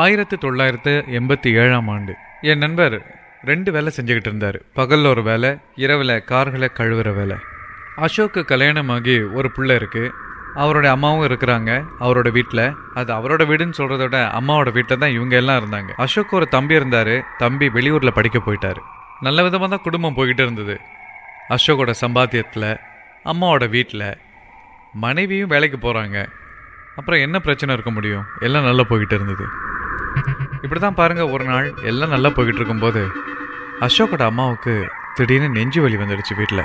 ஆயிரத்தி தொள்ளாயிரத்து எண்பத்தி ஏழாம் ஆண்டு. என் நண்பர் ரெண்டு வேலை செஞ்சுக்கிட்டு இருந்தார். பகலில் ஒரு வேலை இரவில் கார்களை கழுவுற வேலை. அசோக்கு கல்யாணமாகி ஒரு பிள்ளை இருக்குது அவருடைய அம்மாவும் இருக்கிறாங்க அவரோட வீட்டில் அது அவரோட வீடுன்னு சொல்கிறத விட அம்மாவோட வீட்டில் தான் இவங்க எல்லாம் இருந்தாங்க. அசோக் ஒரு தம்பி இருந்தார் தம்பி வெளியூரில் படிக்க போயிட்டார். நல்ல விதமாக தான் குடும்பம் போய்கிட்டு இருந்தது. அசோக்கோட சம்பாத்தியத்தில் அம்மாவோட வீட்டில் மனைவியும் வேலைக்கு போகிறாங்க அப்புறம் என்ன பிரச்சனை இருக்க முடியும்? எல்லாம் நல்லா போய்கிட்டு இருந்தது. இப்படி தான் பாருங்கள் ஒரு நாள் எல்லாம் நல்லா போய்கிட்டு இருக்கும்போது அசோக்கோட அம்மாவுக்கு திடீர்னு நெஞ்சு வலி வந்துடுச்சு வீட்டில்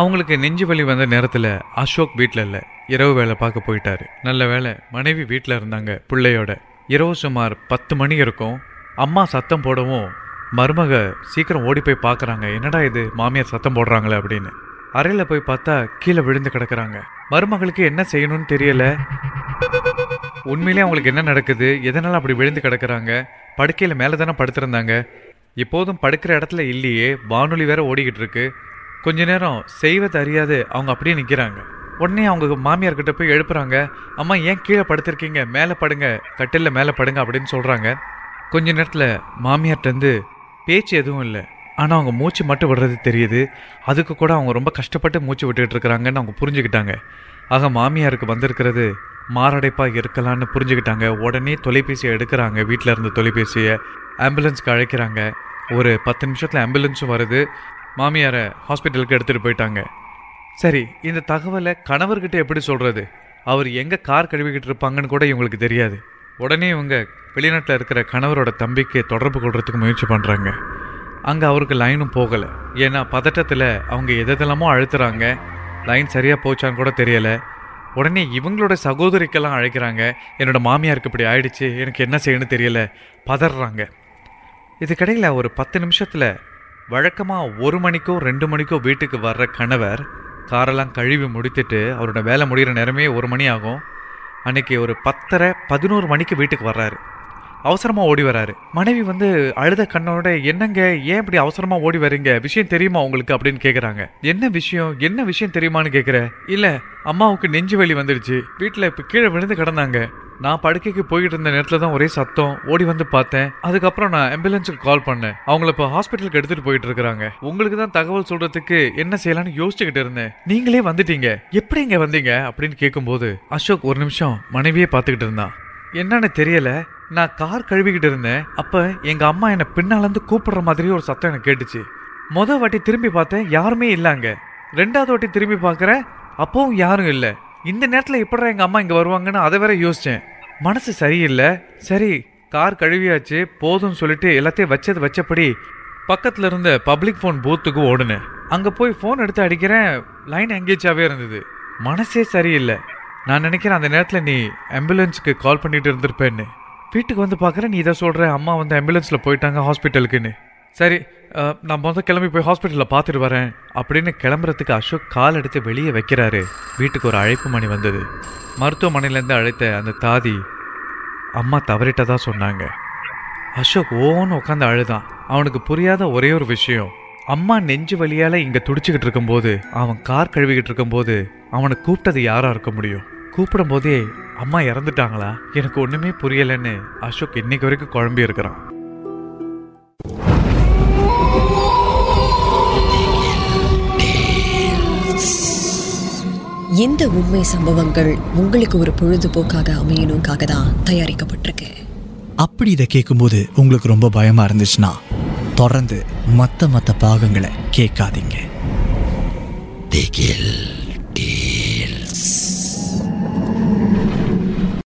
அவங்களுக்கு நெஞ்சு வலி வந்த நேரத்தில் அசோக் வீட்டில் இல்லை இரவு வேலை பார்க்க போயிட்டார். நல்ல வேலை மனைவி வீட்டில் இருந்தாங்க பிள்ளையோட. இரவு சுமார் பத்து மணி இருக்கும் அம்மா சத்தம் போடவும் மருமக சீக்கிரம் ஓடி போய் பார்க்குறாங்க என்னடா இது மாமியார் சத்தம் போடுறாங்களே அப்படின்னு. அறையில் போய் பார்த்தா கீழே விழுந்து கிடக்குறாங்க. மருமகளுக்கு என்ன செய்யணும்னு தெரியல உண்மையிலே அவங்களுக்கு என்ன நடக்குது? எதனால அப்படி விழுந்து கிடக்குறாங்க? படுக்கையில் மேலே தானே படுத்திருந்தாங்க? எப்போதும் படுக்கிற இடத்துல இல்லையே வானொலி வேற ஓடிக்கிட்டு இருக்கு. கொஞ்ச நேரம் செய்வது அறியாது அவங்க அப்படியே நிற்கிறாங்க உடனே அவங்க மாமியார் கிட்ட போய் எழுப்புறாங்க அம்மா ஏன் கீழே படுத்திருக்கீங்க? மேலே படுங்க கட்டிலில் மேலே படுங்க அப்படின்னு சொல்கிறாங்க கொஞ்ச நேரத்தில் மாமியார்ட்டேருந்து பேச்சு எதுவும் இல்லை. ஆனால் அவங்க மூச்சு மட்டும் விடுறது தெரியுது. அதுக்கு கூட அவங்க ரொம்ப கஷ்டப்பட்டு மூச்சு விட்டுட்டு இருக்கிறாங்கன்னு அவங்க புரிஞ்சுக்கிட்டாங்க. ஆக மாமியாருக்கு வந்திருக்கிறது மாரடைப்பாக இருக்கலான்னு புரிஞ்சுக்கிட்டாங்க. உடனே தொலைபேசியை எடுக்கிறாங்க. வீட்டில் இருந்த தொலைபேசியை. ஆம்புலன்ஸ்க்கு அழைக்கிறாங்க. ஒரு பத்து நிமிஷத்தில் ஆம்புலன்ஸும் வருது. மாமியாரை ஹாஸ்பிட்டலுக்கு எடுத்துகிட்டு போயிட்டாங்க. சரி இந்த தகவலை கணவர்கிட்ட எப்படி சொல்கிறது அவர் எங்கே கார் கழுவிக்கிட்டு இருப்பாங்கன்னு கூட இவங்களுக்கு தெரியாது. உடனே இவங்க வெளிநாட்டில் இருக்கிற கணவரோட தம்பிக்கு தொடர்பு கொள்றதுக்கு முயற்சி பண்ணுறாங்க அங்கே அவருக்கு லைனும் போகலை. ஏன்னா பதட்டத்தில் அவங்க எதெல்லாமோ அழுத்துறாங்க. லைன் சரியாக போச்சான்னு கூட தெரியலை. உடனே இவங்களோட சகோதரிக்கெல்லாம் அழைக்கிறாங்க. என்னோட மாமியாருக்கு இப்படி ஆயிடுச்சு எனக்கு என்ன செய்யணும்னு தெரியல. பதறாங்க. இதுக்கடையில் ஒரு பத்து நிமிஷத்தில் வழக்கமாக ஒரு மணிக்கோ ரெண்டு மணிக்கோ வீட்டுக்கு வர்ற கணவர் காரெல்லாம் கழுவி முடித்துட்டு அவரோட வேலை முடிகிற நேரமே ஒரு மணி ஆகும். அன்னைக்கு ஒரு பத்தரை பதினோரு மணிக்கு வீட்டுக்கு வர்றாரு. அவசரமாக ஓடி வராரு. மனைவி வந்து அழுத கண்ணோட என்னங்க? ஏன் இப்படி அவசரமாக ஓடி வரீங்க? விஷயம் தெரியுமா உங்களுக்கு? அப்படின்னு கேட்குறாங்க என்ன விஷயம்? என்ன விஷயம் தெரியுமான்னு கேட்குற இல்லை அம்மாவுக்கு நெஞ்சு வலி வந்துடுச்சு வீட்டில் இப்போ கீழே விழுந்து கிடந்தாங்க. நான் படுக்கைக்கு போயிட்டு இருந்த நேரத்தில் தான் ஒரே சத்தம். ஓடி வந்து பார்த்தேன். அதுக்கப்புறம் நான் ஆம்புலன்ஸுக்கு கால் பண்ணேன். அவங்கள இப்போ ஹாஸ்பிட்டலுக்கு எடுத்துட்டு போயிட்டு இருக்காங்க. உங்களுக்கு தான் தகவல் சொல்றதுக்கு என்ன செய்யலாம்னு யோசிச்சுக்கிட்டு இருந்தேன். நீங்களே வந்துட்டீங்க. எப்படி இங்கே வந்தீங்க? அப்படின்னு கேட்கும்போது அசோக் ஒரு நிமிஷம் மனைவியே பார்த்துக்கிட்டு இருந்தான். என்னன்னு தெரியல. நான் கார் கழுவிக்கிட்டு இருந்தேன். அப்போ எங்கள் அம்மா என்னை பின்னாலேருந்து கூப்பிடுற மாதிரி ஒரு சத்தம் எனக்கு கேட்டுச்சு. மொதல் வாட்டி திரும்பி பார்த்தேன் யாருமே இல்லைங்க ரெண்டாவது வாட்டி திரும்பி பார்க்குறேன் அப்பவும் யாரும் இல்லை. இந்த நேரத்தில் எப்படா எங்கள் அம்மா இங்கே வருவாங்கன்னு அதை வேற யோசித்தேன் மனசு சரியில்லை. சரி கார் கழுவியாச்சு போதும்னு சொல்லிட்டு எல்லாத்தையும் வச்சது வச்சபடி பக்கத்தில் இருந்த பப்ளிக் ஃபோன் பூத்துக்கு ஓடுனேன். அங்கே போய் ஃபோன் எடுத்து அடிக்கிறேன் லைன் எங்கேஜாகவே இருந்தது. மனசே சரியில்லை. நான் நினைக்கிறேன் அந்த நேரத்தில் நீ ஆம்புலன்ஸுக்கு கால் பண்ணிட்டு இருந்திருப்பேன்னு. வீட்டுக்கு வந்து பார்க்குறேன் நீ இதை சொல்கிற அம்மா வந்து ஆம்புலன்ஸில் போயிட்டாங்க ஹாஸ்பிட்டலுக்குன்னு சரி நான் முதல் கிளம்பி போய் ஹாஸ்பிட்டலில் பார்த்துட்டு வரேன் அப்படின்னு கிளம்புறதுக்கு அசோக் கால் எடுத்து வெளியே வைக்கிறாரு. வீட்டுக்கு ஒரு அழைப்பு மணி வந்தது. மருத்துவமனையிலேருந்து அழைத்த அந்த தாதி அம்மா தவறிட்டதாக சொன்னாங்க. அசோக் ஓன்னு உட்காந்து அழுதான். அவனுக்கு புரியாத ஒரே ஒரு விஷயம் அம்மா நெஞ்சு வழியால் இங்கே துடிச்சுக்கிட்டு இருக்கும்போது அவன் கார் கழுவிக்கிட்டு இருக்கும்போது அவனை கூப்பிட்டது யாராக இருக்க முடியும்? கூப்பிடும் போதே அம்மா இறந்துட்டாங்களா? எனக்கு ஒண்ணுமே புரியலன்னு அசோக் இன்னைக்கு வரைக்கும் குழம்பி இருக்கிறான். இந்த உண்மை சம்பவங்கள் உங்களுக்கு ஒரு பொழுதுபோக்காக அமையணுக்காக தான் தயாரிக்கப்பட்டிருக்கு. அப்படி இதை கேட்கும்போது உங்களுக்கு ரொம்ப பயமா இருந்துச்சுன்னா தொடர்ந்து மற்ற மற்ற பாகங்களை கேட்காதீங்க. திகில்